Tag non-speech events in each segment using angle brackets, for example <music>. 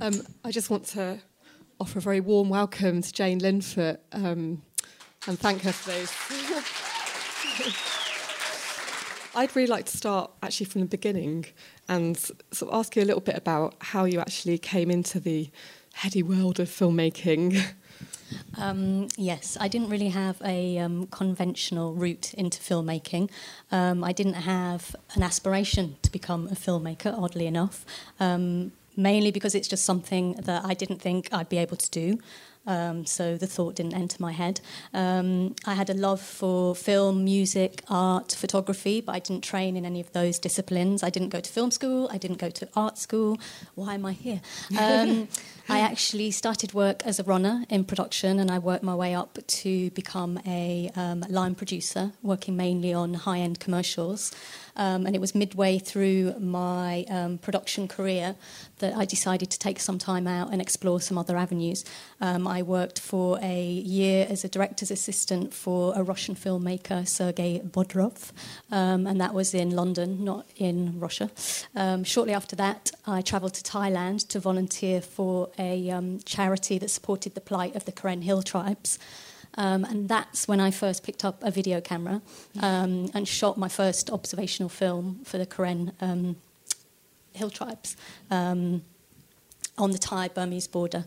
Um, I just want to offer a very warm welcome to Jane Linfoot um, and thank her for those. <laughs> I'd really like to start actually from the beginning and sort of ask you a little bit about how you actually came into the heady world of filmmaking. <laughs> Um, yes, I didn't really have a um, conventional route into filmmaking. Um, I didn't have an aspiration to become a filmmaker, oddly enough, um, mainly because it's just something that I didn't think I'd be able to do. Um, so the thought didn't enter my head. Um, I had a love for film, music, art, photography, but I didn't train in any of those disciplines. I didn't go to film school. I didn't go to art school. Why am I here? Um, <laughs> I actually started work as a runner in production, and I worked my way up to become a um, line producer, working mainly on high-end commercials. Um, and it was midway through my um, production career that I decided to take some time out and explore some other avenues. Um, I worked for a year as a director's assistant for a Russian filmmaker, Sergei Bodrov, um, and that was in London, not in Russia. Um, shortly after that, I travelled to Thailand to volunteer for a um, charity that supported the plight of the Karen Hill tribes. Um, and that's when I first picked up a video camera um, and shot my first observational film for the Karen um, Hill tribes um, on the Thai Burmese border.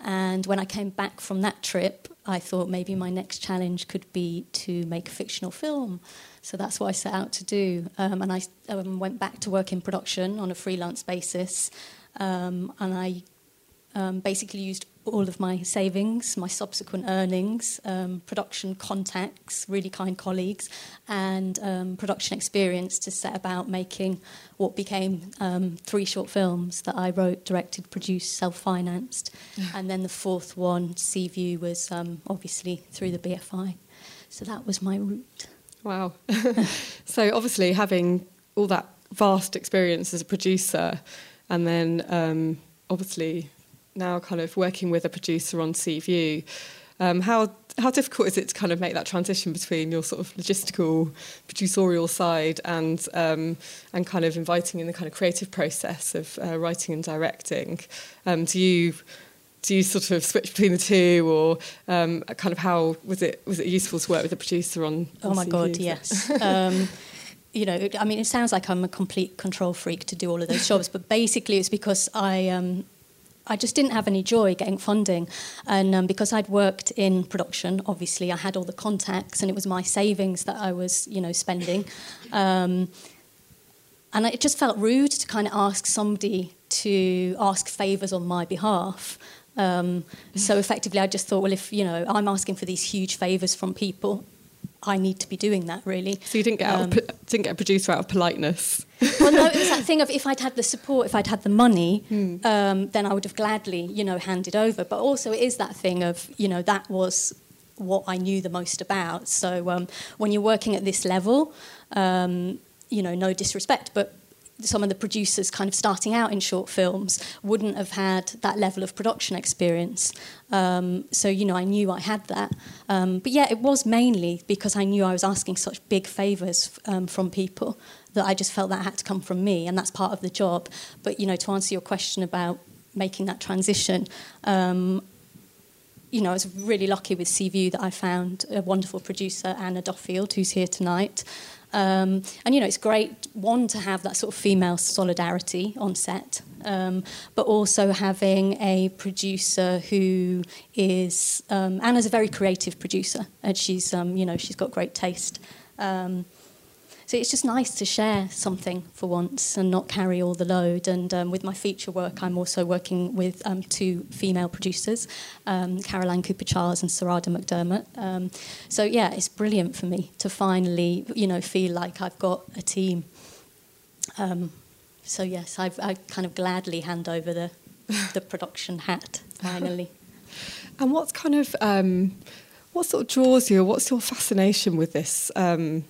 And when I came back from that trip, I thought maybe my next challenge could be to make a fictional film. So that's what I set out to do. Um, and I um, went back to work in production on a freelance basis. and I basically used all of my savings, my subsequent earnings, um, production contacts, really kind colleagues, and um, production experience to set about making what became um, three short films that I wrote, directed, produced, self financed. <laughs> and then the fourth one, Seaview, was um, obviously through the BFI. So that was my route. Wow. <laughs> so obviously, having all that vast experience as a producer, and then um, obviously now kind of working with a producer on Seaview, um, how how difficult is it to kind of make that transition between your sort of logistical, producerial side and um, and kind of inviting in the kind of creative process of uh, writing and directing? Um, do you do you sort of switch between the two, or um, kind of how was it was it useful to work with a producer on? on oh my god, yes. <laughs> um, you know, I mean, it sounds like I'm a complete control freak to do all of those jobs, but basically it's because I um, I just didn't have any joy getting funding. And um, because I'd worked in production, obviously, I had all the contacts and it was my savings that I was, you know, spending. Um, and it just felt rude to kind of ask somebody to ask favours on my behalf. Um, so effectively, I just thought, well, if, you know, I'm asking for these huge favours from people, I need to be doing that really. So you didn't get um, of, didn't get a producer out of politeness. well, no, it was that thing of if I'd had the support, if I'd had the money, <laughs> hmm. um, then I would have gladly, you know, handed over. But also, it is that thing of you know that was what I knew the most about. So um, when you're working at this level, um, you know, no disrespect, but some of the producers kind of starting out in short films wouldn't have had that level of production experience. Um, so, you know, I knew I had that. Um, but yeah, it was mainly because I knew I was asking such big favours um, from people that I just felt that had to come from me, and that's part of the job. But, you know, to answer your question about making that transition, um, you know, I was really lucky with Seaview that I found a wonderful producer, Anna Duffield, who's here tonight. Um, and you know, it's great one to have that sort of female solidarity on set, um, but also having a producer who is um, Anna's a very creative producer, and she's um, you know she's got great taste. Um, so it's just nice to share something for once and not carry all the load. And um, with my feature work, I'm also working with um, two female producers, um, Caroline Cooper Charles and Sarada McDermott. Um, so yeah, it's brilliant for me to finally, you know, feel like I've got a team. Um, so yes, I've, I kind of gladly hand over the the production hat finally. <laughs> and what's kind of um, what sort of draws you? What's your fascination with this? Um,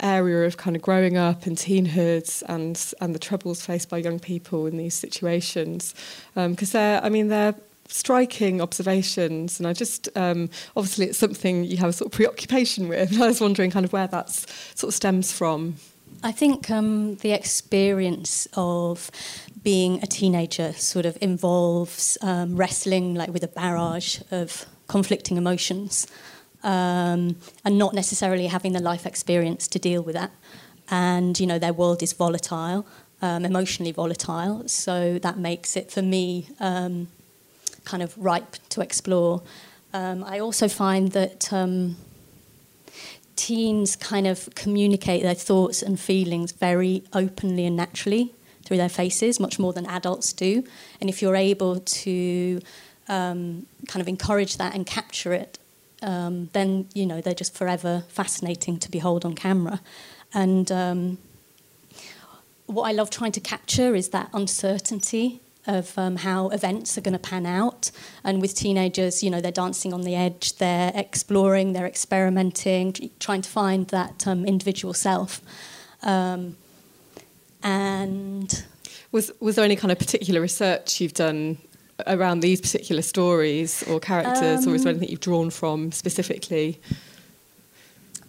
area of kind of growing up and teenhoods and and the troubles faced by young people in these situations. Because um, they're I mean they're striking observations and I just um, obviously it's something you have a sort of preoccupation with. <laughs> I was wondering kind of where that sort of stems from. I think um, the experience of being a teenager sort of involves um, wrestling like with a barrage of conflicting emotions um, and not necessarily having the life experience to deal with that. And you know their world is volatile, um, emotionally volatile, so that makes it for me um, kind of ripe to explore. Um, I also find that um, teens kind of communicate their thoughts and feelings very openly and naturally through their faces, much more than adults do. And if you're able to um, kind of encourage that and capture it, um, then you know they're just forever fascinating to behold on camera. And um, what I love trying to capture is that uncertainty of um, how events are going to pan out. And with teenagers, you know, they're dancing on the edge, they're exploring, they're experimenting, trying to find that um, individual self. Um, and was was there any kind of particular research you've done around these particular stories or characters, or is there um, anything you've drawn from specifically?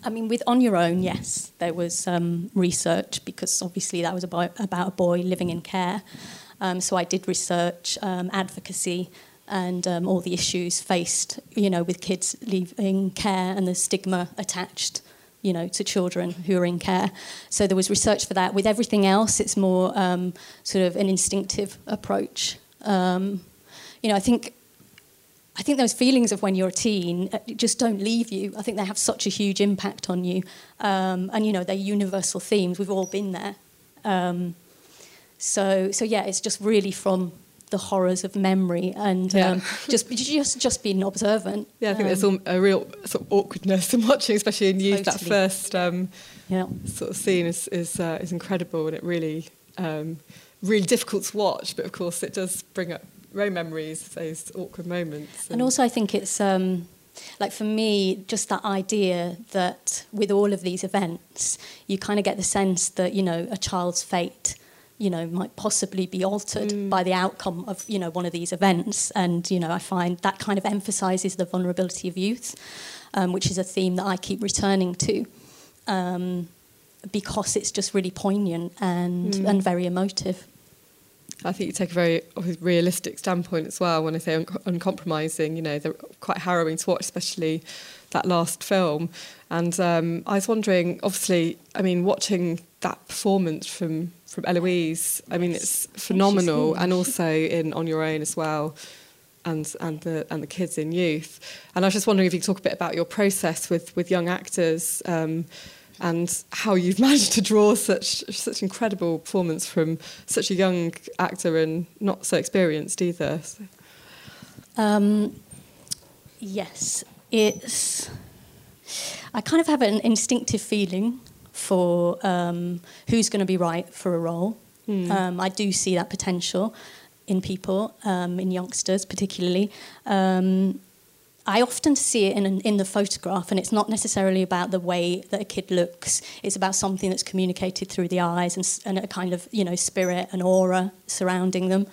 I mean, with On Your Own, yes, there was um, research because obviously that was about, about a boy living in care. Um, so I did research um, advocacy and um, all the issues faced, you know, with kids leaving care and the stigma attached, you know, to children who are in care. So there was research for that. With everything else, it's more um, sort of an instinctive approach. Um, you know, I think I think those feelings of when you're a teen uh, just don't leave you. I think they have such a huge impact on you. Um, and, you know, they're universal themes. We've all been there. Um, so, so yeah, it's just really from the horrors of memory and yeah. um, just <laughs> just just being observant. Yeah, I think um, there's a real sort of awkwardness in <laughs> watching, especially in youth. Totally. That first um, yeah. sort of scene is is, uh, is incredible, and it really um, really difficult to watch. But of course, it does bring up very memories, those awkward moments. And, and also, I think it's. Um, like for me, just that idea that with all of these events, you kind of get the sense that, you know, a child's fate you know, might possibly be altered mm. by the outcome of, you know, one of these events. And, you know, I find that kind of emphasises the vulnerability of youth, um, which is a theme that I keep returning to. Um, because it's just really poignant and, mm. and very emotive. I think you take a very realistic standpoint as well when I say un- uncompromising. You know, they're quite harrowing to watch, especially that last film. And um, I was wondering, obviously, I mean, watching that performance from from Eloise. I mean, it's phenomenal, and also in On Your Own as well, and and the and the kids in youth. And I was just wondering if you could talk a bit about your process with with young actors. Um, and how you've <laughs> managed to draw such such incredible performance from such a young actor and not so experienced either. So. Um, yes, it's. I kind of have an instinctive feeling for um, who's going to be right for a role. Mm. Um, I do see that potential in people, um, in youngsters particularly. Um, I often see it in, in the photograph, and it's not necessarily about the way that a kid looks. It's about something that's communicated through the eyes and, and a kind of you know spirit and aura surrounding them.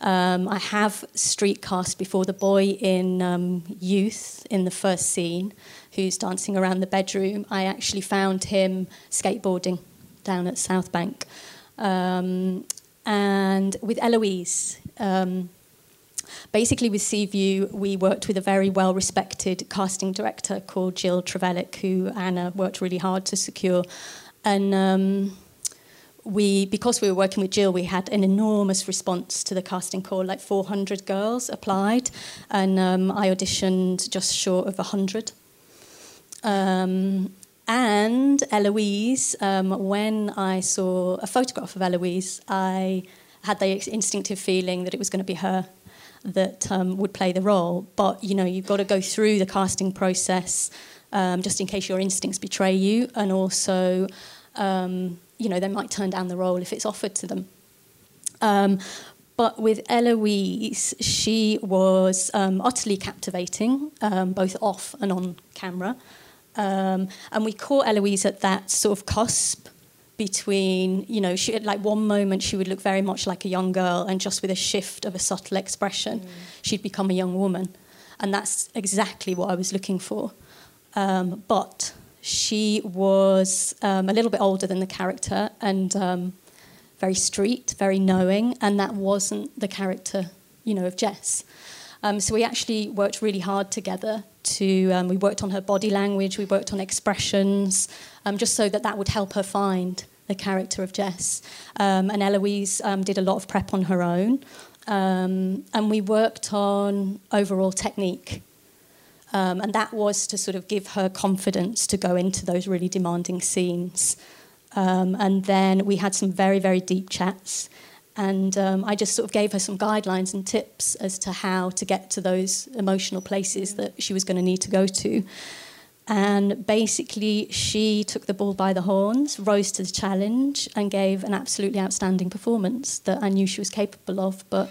Um, I have street cast before the boy in um, Youth in the first scene, who's dancing around the bedroom. I actually found him skateboarding down at South Bank. Um, and with Eloise, um, basically with Seaview, we worked with a very well respected casting director called Jill Trevellick, who Anna worked really hard to secure. And um, we, because we were working with Jill, we had an enormous response to the casting call. Like 400 girls applied, and um, I auditioned just short of 100. Um, and Eloise, um, when I saw a photograph of Eloise, I had the instinctive feeling that it was going to be her that um, would play the role. But you know, you've got to go through the casting process um, just in case your instincts betray you, and also um, you know, they might turn down the role if it's offered to them. Um, but with Eloise, she was um, utterly captivating, um, both off and on camera. And we caught Eloise at that sort of cusp between, you know, she, at like one moment she would look very much like a young girl, and just with a shift of a subtle expression, mm. she'd become a young woman. And that's exactly what I was looking for. Um, but she was um, a little bit older than the character, and um, very street, very knowing, and that wasn't the character, you know, of Jess. Um, so we actually worked really hard together. To um, we worked on her body language, we worked on expressions, um, just so that that would help her find the character of Jess. Um, and Eloise um, did a lot of prep on her own, um, and we worked on overall technique. and that was to sort of give her confidence to go into those really demanding scenes. and then we had some very, very deep chats and um, I just sort of gave her some guidelines and tips as to how to get to those emotional places that she was going to need to go to. And basically, she took the bull by the horns, rose to the challenge, and gave an absolutely outstanding performance that I knew she was capable of. But,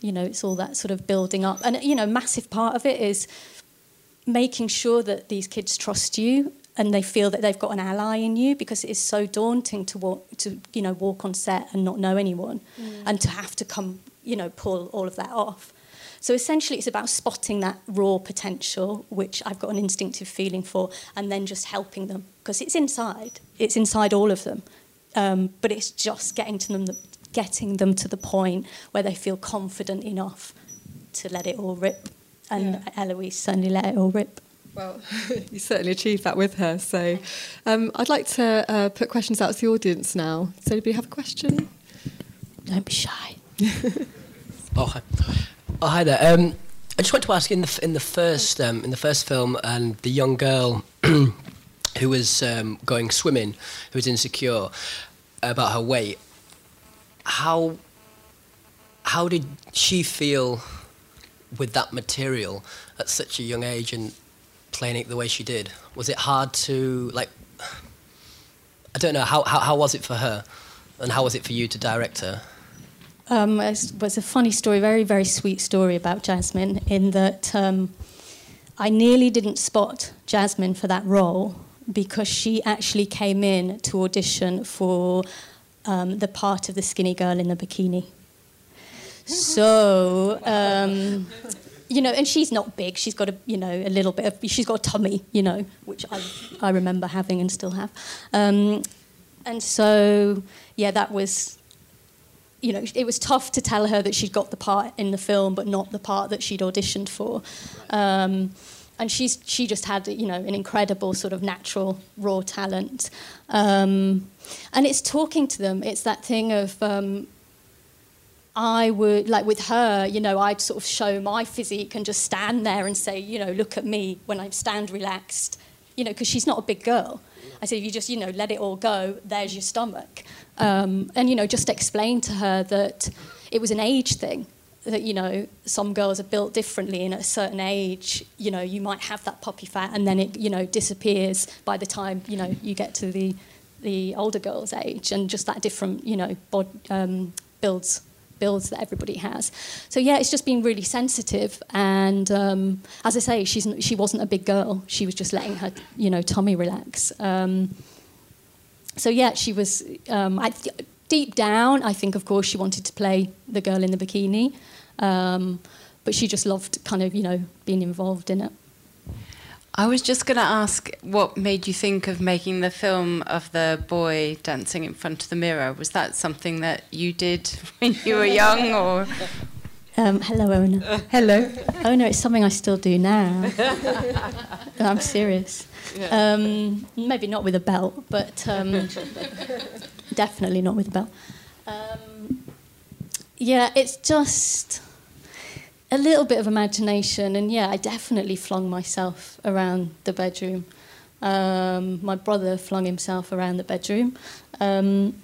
you know, it's all that sort of building up. And, you know, massive part of it is making sure that these kids trust you and they feel that they've got an ally in you because it is so daunting to walk to you know walk on set and not know anyone mm. and to have to come you know pull all of that off. So essentially it's about spotting that raw potential which I've got an instinctive feeling for and then just helping them because it's inside. It's inside all of them. Um, but it's just getting to them getting them to the point where they feel confident enough to let it all rip. And yeah. Eloise certainly let it all rip well, <laughs> you certainly achieved that with her. So um, I'd like to uh, put questions out to the audience now. Does anybody have a question? Don't be shy. <laughs> oh, hi. Oh, hi there. Um, I just want to ask in the in the first um, in the first film, and the young girl <clears throat> who was um, going swimming, who was insecure about her weight. How how did she feel with that material at such a young age, and playing it the way she did? Was it hard to like? I don't know how how, how was it for her, and how was it for you to direct her? Um, it was a funny story, very very sweet story about Jasmine. In that um, I nearly didn't spot Jasmine for that role because she actually came in to audition for um, the part of the skinny girl in the bikini. <laughs> So um, you know, and she's not big. She's got a, you know, a little bit of, she's got a tummy, you know, which I, I remember having and still have. Um, and so, yeah, that was, you know, it was tough to tell her that she'd got the part in the film, but not the part that she'd auditioned for. Um, and she's she just had you know an incredible sort of natural raw talent um, and it's talking to them it's that thing of um, I would, like with her, you know, I'd sort of show my physique and just stand there and say, you know, look at me when I stand relaxed, you know, because she's not a big girl. I said, you just, you know, let it all go, there's your stomach. Um, and, you know, just explain to her that it was an age thing, that, you know, some girls are built differently, and at a certain age, you know, you might have that puppy fat and then it, you know, disappears by the time, you know, you get to the, the older girl's age, and just that different, you know, bod, um, builds builds that everybody has. So yeah, it's just been really sensitive. And um, as I say, she's she wasn't a big girl. She was just letting her you know tummy relax. Um, so yeah, she was. Um, I, deep down, I think of course she wanted to play the girl in the bikini, um, but she just loved kind of you know being involved in it. I was just going to ask what made you think of making the film of the boy dancing in front of the mirror. Was that something that you did <laughs> when you were young, or? Um, hello, Ona. Hello. Oh no, it's something I still do now. <laughs> I'm serious. Um, maybe not with a belt, but um, <laughs> definitely not with a belt. Um, yeah, it's just a little bit of imagination, and yeah, I definitely flung myself around the bedroom. Um, my brother flung himself around the bedroom. Um,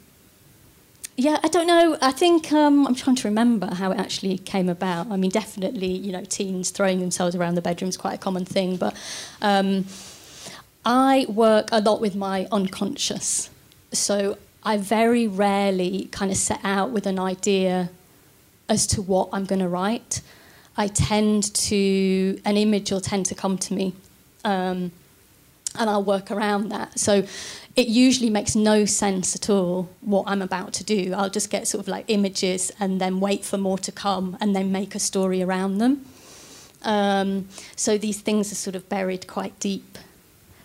yeah, I don't know. I think um, I'm trying to remember how it actually came about. I mean, definitely, you know, teens throwing themselves around the bedroom is quite a common thing, but um, I work a lot with my unconscious. So I very rarely kind of set out with an idea as to what I'm going to write. I tend to, an image will tend to come to me. Um, and I'll work around that. So it usually makes no sense at all what I'm about to do. I'll just get sort of like images and then wait for more to come and then make a story around them. Um, so these things are sort of buried quite deep.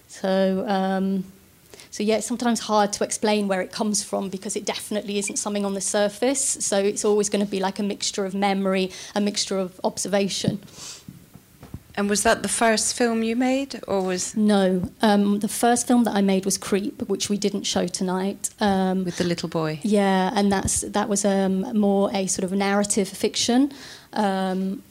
So, um, So yeah, it's sometimes hard to explain where it comes from because it definitely isn't something on the surface. So it's always going to be like a mixture of memory, a mixture of observation. And was that the first film you made, or was No, um, the first film that I made was Creep, which we didn't show tonight. Um, with the little boy? Yeah, and that's that was um, more a sort of narrative fiction, um,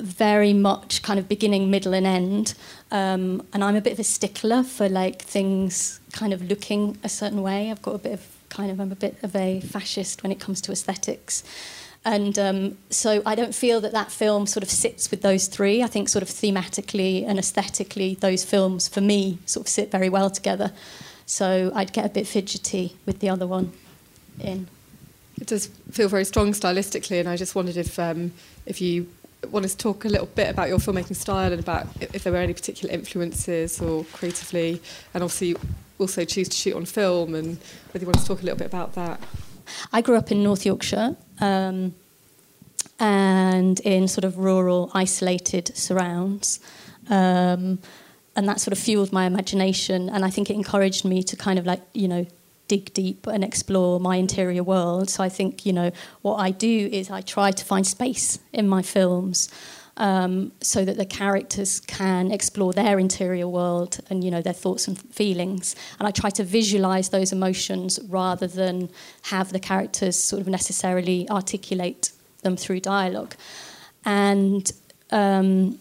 very much kind of beginning, middle, and end. Um, and I'm a bit of a stickler for like things kind of looking a certain way. I've got a bit of kind of I'm a bit of a fascist when it comes to aesthetics. And um, so I don't feel that that film sort of sits with those three. I think sort of thematically and aesthetically, those films for me sort of sit very well together. So I'd get a bit fidgety with the other one in. It does feel very strong stylistically, and I just wondered if um, if you wanted to talk a little bit about your filmmaking style and about if there were any particular influences or creatively, and obviously you also choose to shoot on film, and whether you want to talk a little bit about that. I grew up in North Yorkshire um, and in sort of rural, isolated surrounds. Um, and that sort of fueled my imagination. And I think it encouraged me to kind of like, you know, dig deep and explore my interior world. So I think, you know, what I do is I try to find space in my films um, so that the characters can explore their interior world and you know their thoughts and feelings. And I try to visualize those emotions rather than have the characters sort of necessarily articulate them through dialogue. And um,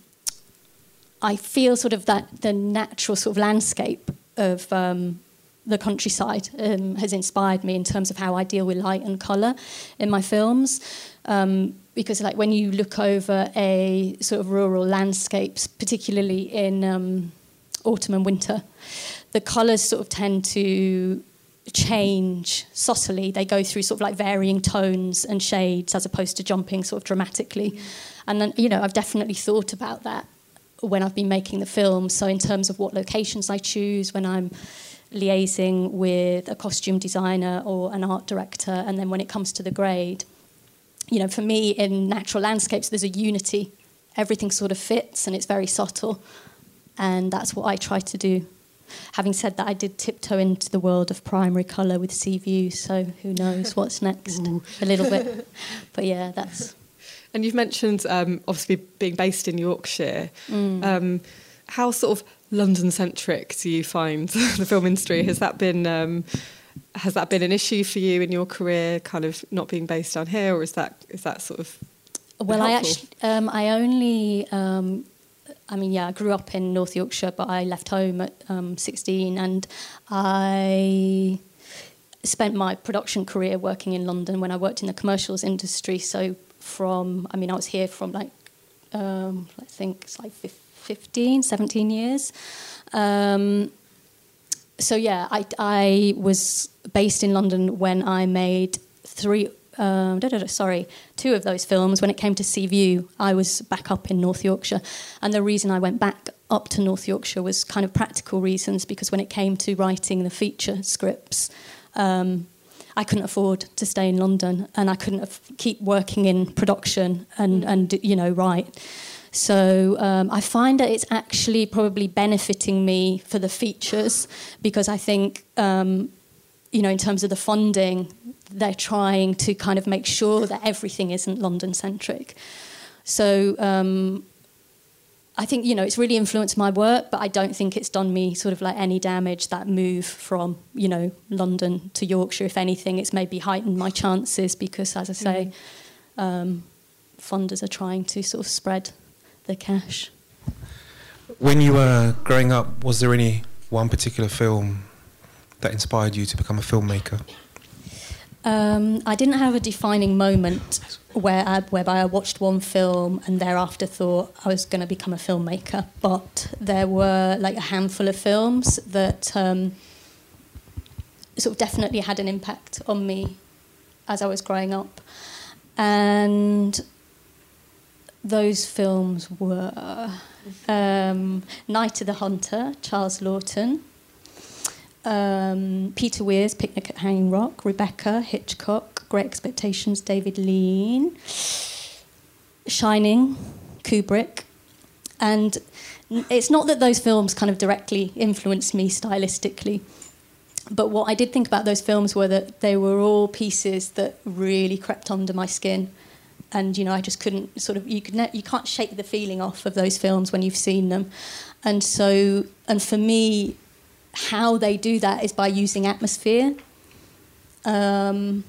I feel sort of that the natural sort of landscape of um, the countryside um, has inspired me in terms of how I deal with light and colour in my films. Um, because like when you look over a sort of rural landscapes, particularly in um, autumn and winter, the colours sort of tend to change subtly. They go through sort of like varying tones and shades as opposed to jumping sort of dramatically. Mm. And then, you know, I've definitely thought about that when I've been making the film. So in terms of what locations I choose, when I'm liaising with a costume designer or an art director, and then when it comes to the grade – you know, for me in natural landscapes, there's a unity. Everything sort of fits and it's very subtle. And that's what I try to do. Having said that, I did tiptoe into the world of primary colour with Sea View, so who knows what's next a little bit. <laughs> But yeah, that's. And you've mentioned um, obviously being based in Yorkshire. Mm. Um, how sort of London centric do you find <laughs> the film industry? Has that been um, has that been an issue for you in your career, kind of not being based down here, or is that is that sort of well, I actually um, I only um, I mean yeah I grew up in North Yorkshire, but I left home at um, 16, and I spent my production career working in London when I worked in the commercials industry. So from I mean I was here from like um, I think it's like 15, 17 years. Um, so yeah, I, I was based in London when I made three. Um, da, da, da, sorry, two of those films. When it came to Sea View, I was back up in North Yorkshire, and the reason I went back up to North Yorkshire was kind of practical reasons because when it came to writing the feature scripts, um, I couldn't afford to stay in London, and I couldn't keep working in production and and you know write. So um, I find that it's actually probably benefiting me for the features because I think, um, you know, in terms of the funding, they're trying to kind of make sure that everything isn't London centric. So um, I think, you know, it's really influenced my work, but I don't think it's done me sort of like any damage, that move from, you know, London to Yorkshire. If anything, it's maybe heightened my chances because, as I say, mm. funders are trying to sort of spread the cash. When you were growing up, was there any one particular film that inspired you to become a filmmaker? Um, I didn't have a defining moment where I, whereby I watched one film and thereafter thought I was going to become a filmmaker. But there were like a handful of films that um, sort of definitely had an impact on me as I was growing up. And those films were um, Night of the Hunter, Charles Laughton, um, Peter Weir's Picnic at Hanging Rock, Rebecca, Hitchcock, Great Expectations, David Lean, Shining, Kubrick. And it's not that those films kind of directly influenced me stylistically, but what I did think about those films were that they were all pieces that really crept under my skin. And you know, I just couldn't sort of you could ne- you can't shake the feeling off of those films when you've seen them, and so and for me, how they do that is by using atmosphere. Um,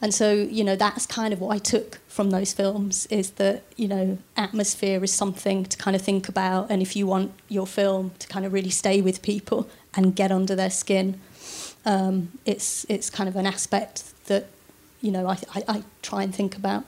and so, you know, that's kind of what I took from those films is that, you know, atmosphere is something to kind of think about. And if you want your film to kind of really stay with people and get under their skin, um, it's, it's kind of an aspect that, you know, I, I, I try and think about.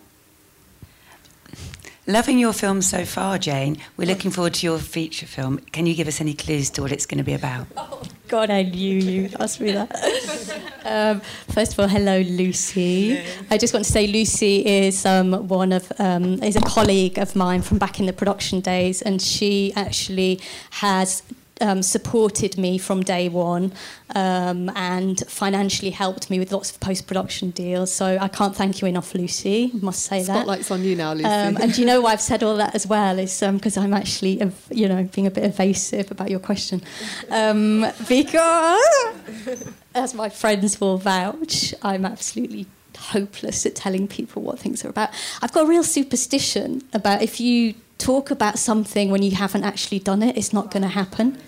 Loving your film so far, Jane. We're looking forward to your feature film. Can you give us any clues to what it's going to be about? <laughs> Oh, God, I knew you'd ask me that. <laughs> um, first of all, hello, Lucy. I just want to say Lucy is um, one of um, is a colleague of mine from back in the production days, and she actually has um, supported me from day one um, and financially helped me with lots of post production deals. So I can't thank you enough, Lucy. Must say Spotlight's that. Spotlight's on you now, Lucy. Um, and do you know why I've said all that as well? Is because um, I'm actually, you know, being a bit evasive about your question. Um, <laughs> because, as my friends will vouch, I'm absolutely hopeless at telling people what things are about. I've got a real superstition about if you talk about something when you haven't actually done it, it's not going to happen.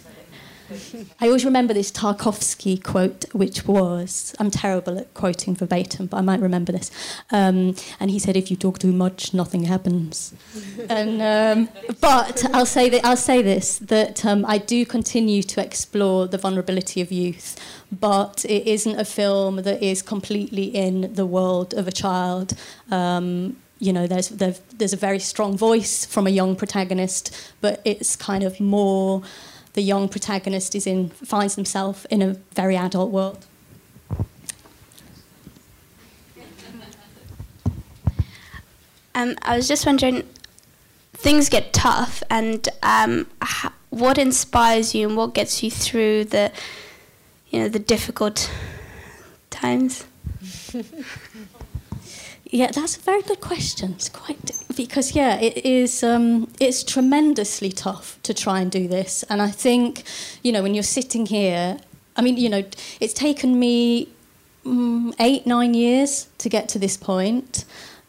I always remember this Tarkovsky quote, which was I'm terrible at quoting verbatim, but I might remember this. Um, and he said, "If you talk too much, nothing happens." <laughs> and um, but I'll say that I'll say this that um, I do continue to explore the vulnerability of youth, but it isn't a film that is completely in the world of a child. You know, there's there's a very strong voice from a young protagonist, but it's kind of more the young protagonist is in finds himself in a very adult world. Um, I was just wondering, things get tough, and um, what inspires you and what gets you through the, you know, the difficult times? <laughs> Yeah, that's a very good question. It's quite because yeah, it is. Um, it's tremendously tough to try and do this, and I think, you know, when you're sitting here, I mean, you know, it's taken me um, eight, nine years to get to this point.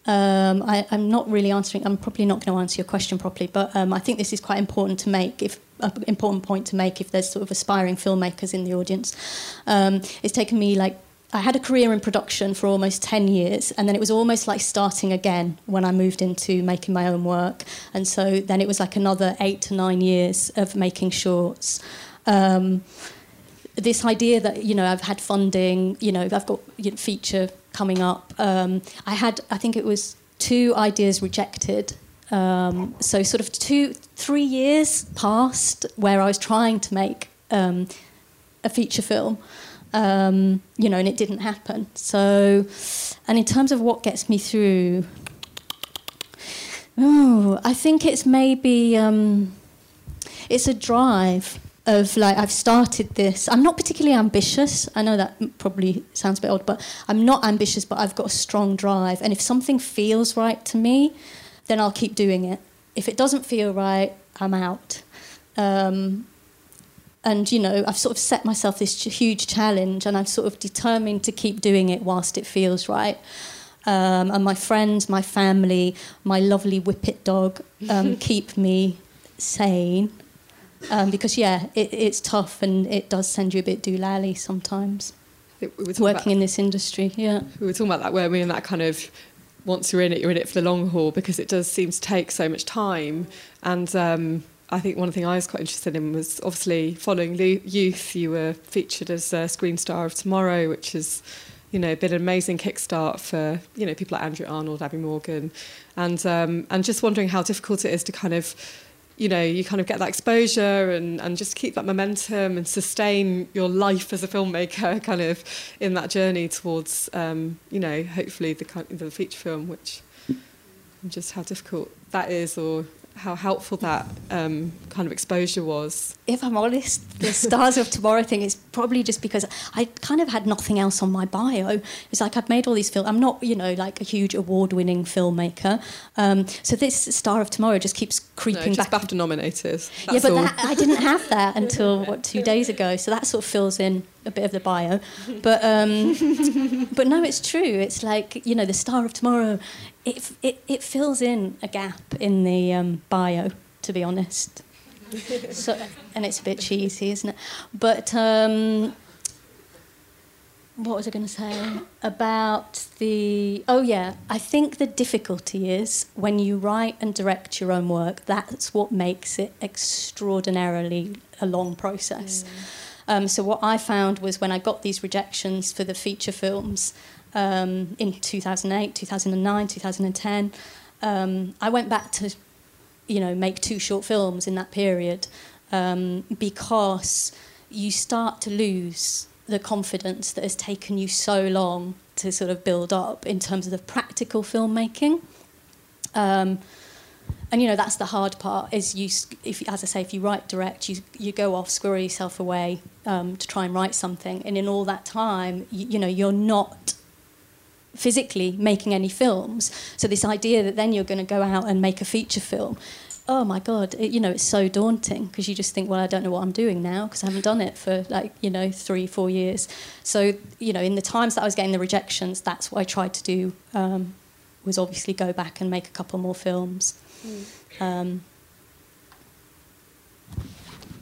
Um, I, am not really answering. I'm probably not going to answer your question properly, but um, I think this is quite important to make. If an important point to make, if there's sort of aspiring filmmakers in the audience, um, it's taken me like I had a career in production for almost 10 years, and then it was almost like starting again when I moved into making my own work. And so then it was like another eight to nine years of making shorts. Um, this idea that, you know, I've had funding, you know, I've got you know, feature coming up. Um, I had, I think it was two ideas rejected. Um, so sort of two, three years passed where I was trying to make um, a feature film um, you know, and it didn't happen. So, and in terms of what gets me through, oh, I think it's maybe um, it's a drive of like I've started this. I'm not particularly ambitious. I know that probably sounds a bit odd, but I'm not ambitious. But I've got a strong drive, and if something feels right to me, then I'll keep doing it. If it doesn't feel right, I'm out. Um, and you know i've sort of set myself this huge challenge and i'm sort of determined to keep doing it whilst it feels right. Um, and my friends my family my lovely whippet dog um, <laughs> keep me sane. Um, because yeah it, it's tough and it does send you a bit doolally sometimes. We working about, in this industry yeah. We were talking about that weren't we and that kind of once you're in it you're in it for the long haul because it does seem to take so much time. And um, I think one of the thing I was quite interested in was obviously following youth. You were featured as a Screen Star of Tomorrow, which has, you know, been an amazing kickstart for you know people like Andrea Arnold, Abi Morgan, and um, and just wondering how difficult it is to kind of, you know, you kind of get that exposure and and just keep that momentum and sustain your life as a filmmaker, <laughs> kind of in that journey towards, um, you know, hopefully the the feature film, which just how difficult that is, or how helpful that um, kind of exposure was. If I'm honest, the Stars of Tomorrow thing is probably just because I kind of had nothing else on my bio. It's like I've made all these films. I'm not, you know, like a huge award-winning filmmaker. Um, so this Star of Tomorrow just keeps creeping no, just back. BAFTA nominated. yeah, but that, I didn't have that until what two days ago. So that sort of fills in a bit of the bio, but um, <laughs> but no, it's true. It's like you know, the star of tomorrow. It it, it fills in a gap in the um, bio, to be honest. <laughs> so, and it's a bit cheesy, isn't it? But um, what was I going to say about the? Oh yeah, I think the difficulty is when you write and direct your own work. That's what makes it extraordinarily a long process. Mm. Um, so what I found was when I got these rejections for the feature films um, in 2008, 2009, 2010, um, I went back to, you know, make two short films in that period um, because you start to lose the confidence that has taken you so long to sort of build up in terms of the practical filmmaking. And you know that's the hard part is you if as i say if you write direct you you go off squirrel yourself away um, to try and write something. And in all that time you, you know you're not physically making any films. So this idea that then you're going to go out and make a feature film oh my god it, you know it's so daunting because you just think well i don't know what i'm doing now because i haven't done it for like you know three four years. So you know in the times that i was getting the rejections that's what i tried to do um, was obviously go back and make a couple more films. Mm. um,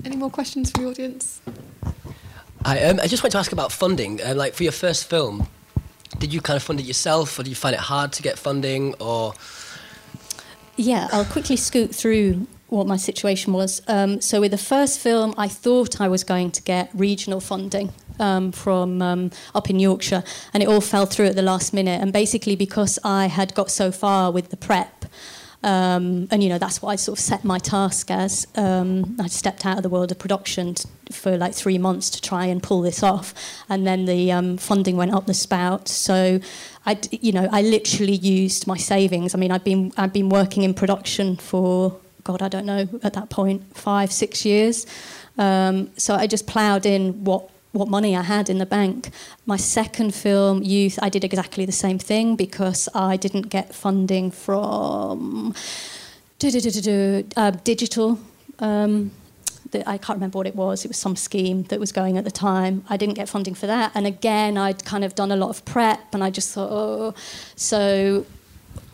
any more questions from the audience? I, um, I just want to ask about funding. Uh, like for your first film did you kind of fund it yourself or did you find it hard to get funding or? Yeah, I'll quickly scoot through what my situation was. Um, so, with the first film, I thought I was going to get regional funding um, from um, up in Yorkshire, and it all fell through at the last minute. And basically, because I had got so far with the prep, um, and you know that's what I sort of set my task as. Um, I stepped out of the world of production t- for like three months to try and pull this off, and then the um, funding went up the spout. So, I you know I literally used my savings. I mean I've been I've been working in production for God I don't know at that point five six years. Um, so I just ploughed in what what money I had in the bank. My second film, Youth, I did exactly the same thing because I didn't get funding from uh, digital. Um, I can't remember what it was. It was some scheme that was going at the time. I didn't get funding for that. And again, I'd kind of done a lot of prep and I just thought, oh. So,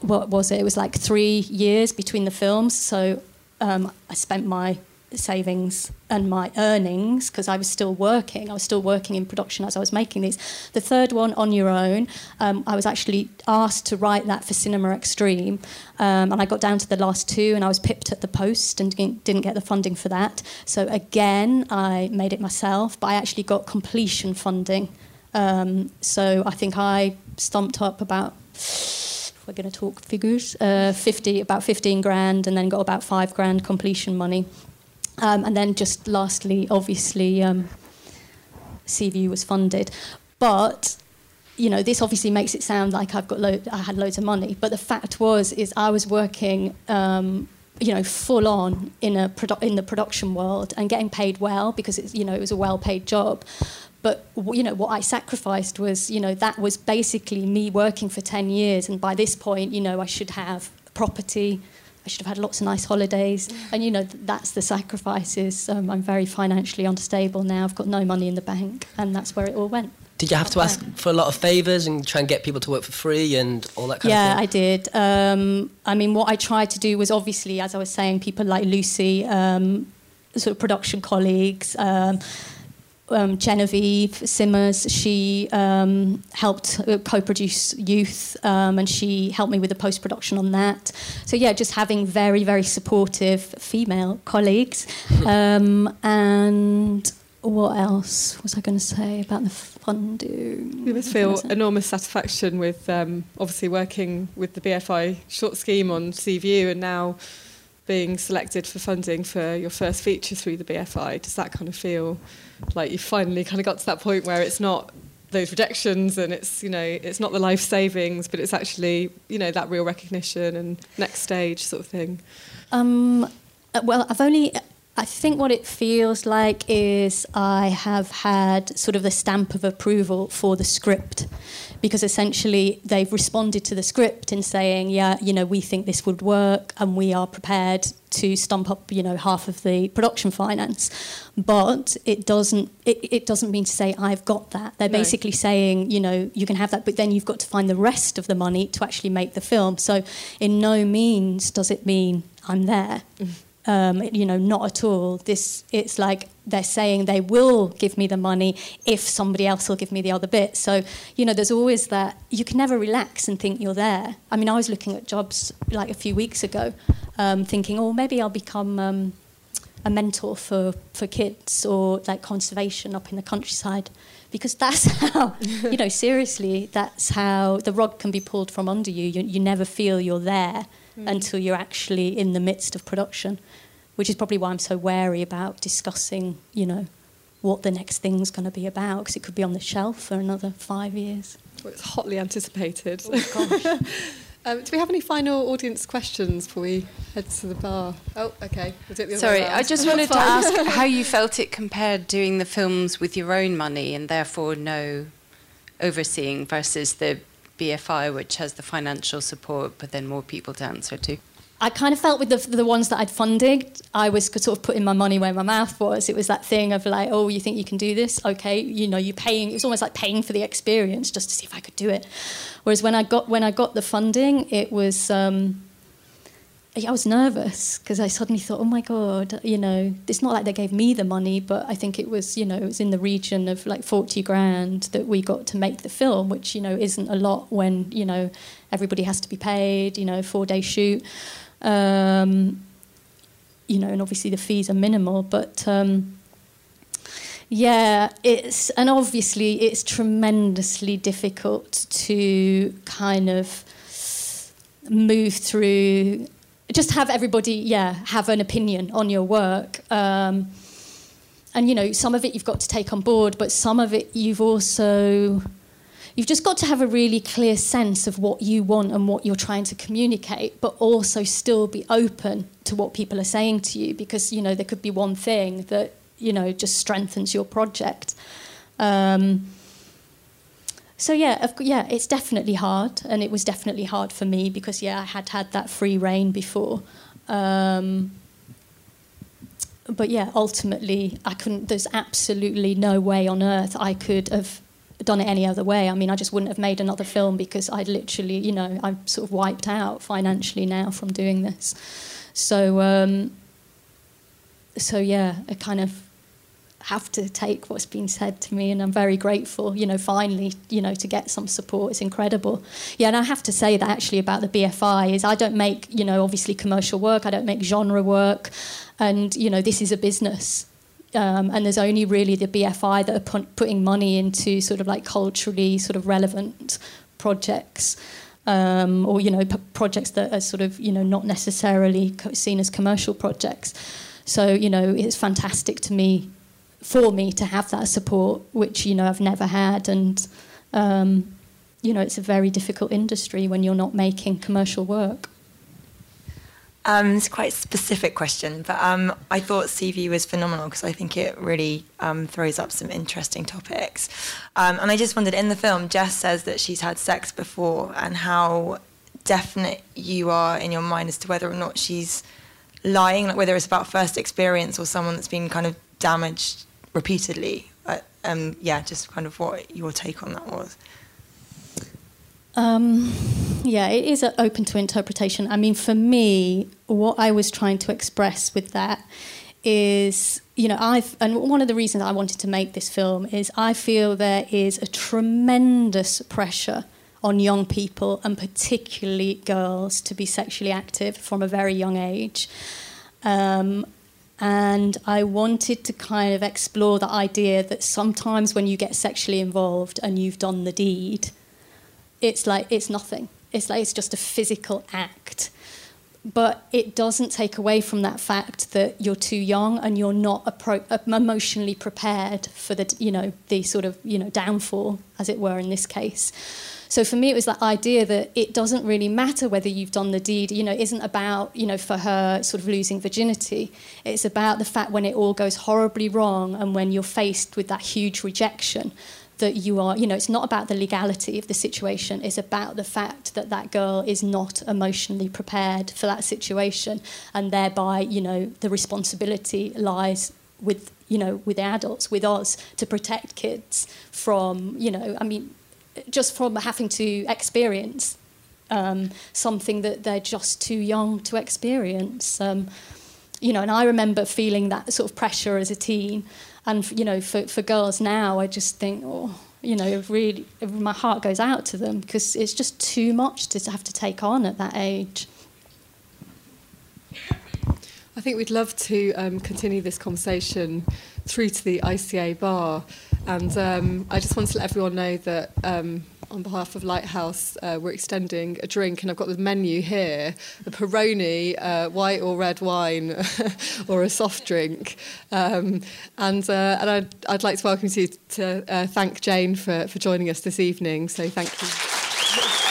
what was it? It was like three years between the films. So, um, I spent my savings and my earnings because I was still working. I was still working in production as I was making these. The third one, On Your Own, um, I was actually asked to write that for Cinema Extreme, um, and I got down to the last two, and I was pipped at the post and didn't get the funding for that. So again, I made it myself, but I actually got completion funding. Um, so I think I stumped up about we're going to talk figures, uh, 50, about 15 grand, and then got about five grand completion money. Um, and then just lastly, obviously, um, Seaview was funded. But you know, this obviously makes it sound like I've got lo- I had loads of money, but the fact was is I was working, um, you know, full on in a produ- in the production world and getting paid well because it's you know it was a well paid job. But you know what I sacrificed was you know that was basically me working for ten years, and by this point you know I should have property, I should have had lots of nice holidays. And, you know, that's the sacrifices. Um, I'm very financially unstable now. I've got no money in the bank. And that's where it all went. Did you have to ask for a lot of favours and try and get people to work for free and all that kind yeah, of thing? Yeah, I did. Um, I mean, what I tried to do was obviously, as I was saying, people like Lucy, um, sort of production colleagues, um, um, Genevieve Simmers, she um, helped uh, co-produce Youth, um, and she helped me with the post-production on that. So yeah, just having very, very supportive female colleagues. <laughs> Um, and what else was I going to say about the funding? You must feel enormous satisfaction with um, obviously working with the BFI short scheme on Seaview, and now being selected for funding for your first feature through the BFI. Does that kind of feel like you finally kind of got to that point where it's not those rejections and it's you know it's not the life savings but it's actually you know that real recognition and next stage sort of thing um, uh, well i've only I think what it feels like is I have had sort of the stamp of approval for the script because essentially they've responded to the script in saying, yeah, you know, we think this would work and we are prepared to stump up, you know, half of the production finance. But it doesn't it, it doesn't mean to say I've got that. They're No. basically saying, you know, you can have that, but then you've got to find the rest of the money to actually make the film. So in no means does it mean I'm there. Mm. Um, you know, not at all. This it's like they're saying they will give me the money if somebody else will give me the other bit. So you know, there's always that. You can never relax and think you're there. I mean, I was looking at jobs like a few weeks ago, um, thinking, oh, maybe I'll become. Um, a mentor for, for kids or like conservation up in the countryside because that's <laughs> how you know seriously that's how the rug can be pulled from under you you, you never feel you're there until you're actually in the midst of production which is probably why I'm so wary about discussing you know what the next thing's going to be about because it could be on the shelf for another five years Well, it's hotly anticipated. Oh, gosh. <laughs> um, do we have any final audience questions before we head to the bar? Oh, okay. Was it the Sorry, way I just wanted to <laughs> ask how you felt it compared doing the films with your own money and therefore no overseeing versus the BFI, which has the financial support but then more people to answer to. I kind of felt with the, the ones that I'd funded, I was sort of putting my money where my mouth was. It was that thing of like, oh, you think you can do this? Okay, you know, you're paying. It was almost like paying for the experience just to see if I could do it. Whereas when I got when I got the funding, it was. Um, I was nervous because I suddenly thought, oh my god, you know, it's not like they gave me the money, but I think it was, you know, it was in the region of like forty grand that we got to make the film, which you know isn't a lot when you know everybody has to be paid, you know, four day shoot, um, you know, and obviously the fees are minimal, but. Um, yeah, it's and obviously it's tremendously difficult to kind of move through just have everybody yeah have an opinion on your work. Um, and you know some of it you've got to take on board but some of it you've also you've just got to have a really clear sense of what you want and what you're trying to communicate but also still be open to what people are saying to you because you know there could be one thing that you know just strengthens your project. Um, so yeah, of, yeah, it's definitely hard, and it was definitely hard for me because yeah, I had had that free rein before. Um, but yeah, ultimately, I couldn't. There's absolutely no way on earth I could have done it any other way. I mean, I just wouldn't have made another film because I'd literally, you know, I'm sort of wiped out financially now from doing this. So, um, so yeah, I kind of have to take what's been said to me and I'm very grateful you know finally you know to get some support. It's incredible. Yeah and I have to say that actually about the BFI is I don't make you know obviously commercial work. I don't make genre work. And you know this is a business. Um, and there's only really the BFI that are pu- putting money into sort of like culturally sort of relevant projects um, or you know p- projects that are sort of you know not necessarily co- seen as commercial projects. So you know it's fantastic to me for me to have that support, which you know I've never had, and um, you know it's a very difficult industry when you're not making commercial work. Um, it's quite a specific question, but um, I thought CV was phenomenal because I think it really um, throws up some interesting topics. Um, and I just wondered, in the film, Jess says that she's had sex before, and how definite you are in your mind as to whether or not she's lying, like whether it's about first experience or someone that's been kind of damaged repeatedly. Um, yeah, just kind of what your take on that was. Um, yeah, it is open to interpretation. I mean, for me, what I was trying to express with that is, you know, I've, and one of the reasons I wanted to make this film is I feel there is a tremendous pressure on young people and particularly girls to be sexually active from a very young age. Um, and I wanted to kind of explore the idea that sometimes when you get sexually involved and you've done the deed, it's like it's nothing. It's like it's just a physical act. But it doesn't take away from that fact that you're too young and you're not uh, emotionally prepared for the you know the sort of you know downfall as it were in this case. So for me it was that idea that it doesn't really matter whether you've done the deed you know isn't about you know for her sort of losing virginity. It's about the fact when it all goes horribly wrong and when you're faced with that huge rejection that you are, you know, it's not about the legality of the situation, it's about the fact that that girl is not emotionally prepared for that situation, and thereby, you know, the responsibility lies with, you know, with adults, with us, to protect kids from, you know, I mean, just from having to experience um, something that they're just too young to experience. Um, you know, and I remember feeling that sort of pressure as a teen. And you know, for, for girls now, I just think, oh, you know, really, my heart goes out to them because it's just too much to have to take on at that age. I think we'd love to um, continue this conversation through to the ICA bar, and um, I just want to let everyone know that um, on behalf of Lighthouse, uh, we're extending a drink, and I've got the menu here: a Peroni, uh, white or red wine, <laughs> or a soft drink. Um, and uh, and I'd, I'd like to welcome you to uh, thank Jane for, for joining us this evening. So thank you.